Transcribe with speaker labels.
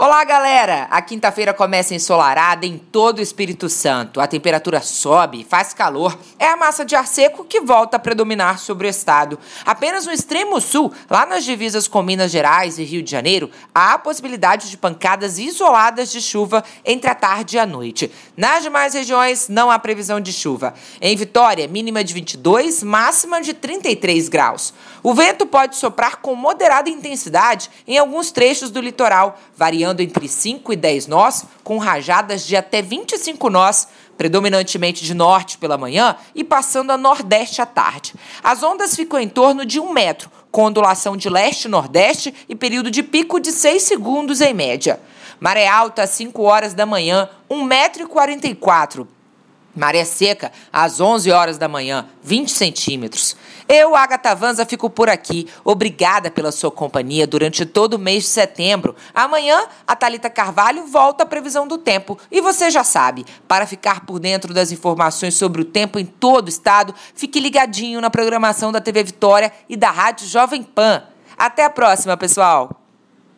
Speaker 1: Olá, galera! A quinta-feira começa ensolarada em todo o Espírito Santo. A temperatura sobe, faz calor. É a massa de ar seco que volta a predominar sobre o estado. Apenas no extremo sul, lá nas divisas com Minas Gerais e Rio de Janeiro, há a possibilidade de pancadas isoladas de chuva entre a tarde e a noite. Nas demais regiões, não há previsão de chuva. Em Vitória, mínima de 22, máxima de 33 graus. O vento pode soprar com moderada intensidade em alguns trechos do litoral, variando variando entre 5 e 10 nós, com rajadas de até 25 nós, predominantemente de norte pela manhã e passando a nordeste à tarde. As ondas ficam em torno de um metro, com ondulação de leste-nordeste e período de pico de 6 segundos em média. Maré alta às 5 horas da manhã, 1,44m Maré seca, às 11 horas da manhã, 20 centímetros. Eu, Agatha Vanza, fico por aqui. Obrigada pela sua companhia durante todo o mês de setembro. Amanhã, a Talita Carvalho volta à previsão do tempo. E você já sabe, para ficar por dentro das informações sobre o tempo em todo o estado, fique ligadinho na programação da TV Vitória e da Rádio Jovem Pan. Até a próxima, pessoal!